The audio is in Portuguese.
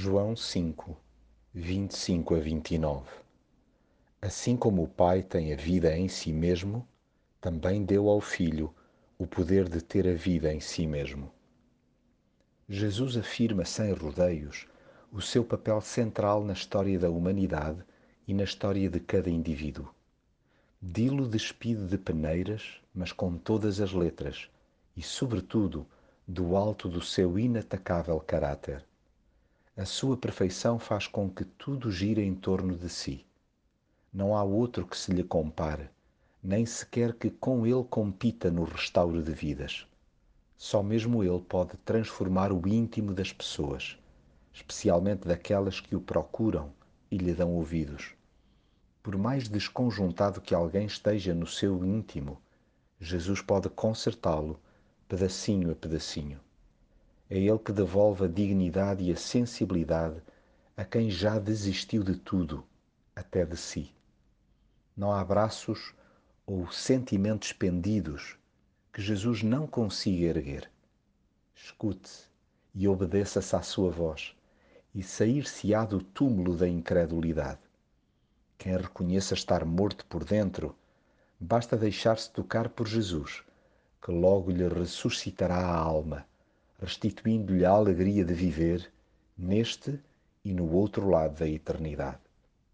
João 5, 25 a 29 Assim como o Pai tem a vida em si mesmo, também deu ao Filho o poder de ter a vida em si mesmo. Jesus afirma sem rodeios o seu papel central na história da humanidade e na história de cada indivíduo. Dilo despide de peneiras, mas com todas as letras, e, sobretudo, do alto do seu inatacável caráter. A sua perfeição faz com que tudo gire em torno de si. Não há outro que se lhe compare, nem sequer que com ele compita no restauro de vidas. Só mesmo ele pode transformar o íntimo das pessoas, especialmente daquelas que o procuram e lhe dão ouvidos. Por mais desconjuntado que alguém esteja no seu íntimo, Jesus pode consertá-lo pedacinho a pedacinho. É Ele que devolve a dignidade e a sensibilidade a quem já desistiu de tudo, até de si. Não há braços ou sentimentos pendidos que Jesus não consiga erguer. Escute e obedeça-se à sua voz, e sair-se-á do túmulo da incredulidade. Quem reconheça estar morto por dentro, basta deixar-se tocar por Jesus, que logo lhe ressuscitará a alma, restituindo-lhe a alegria de viver neste e no outro lado da eternidade.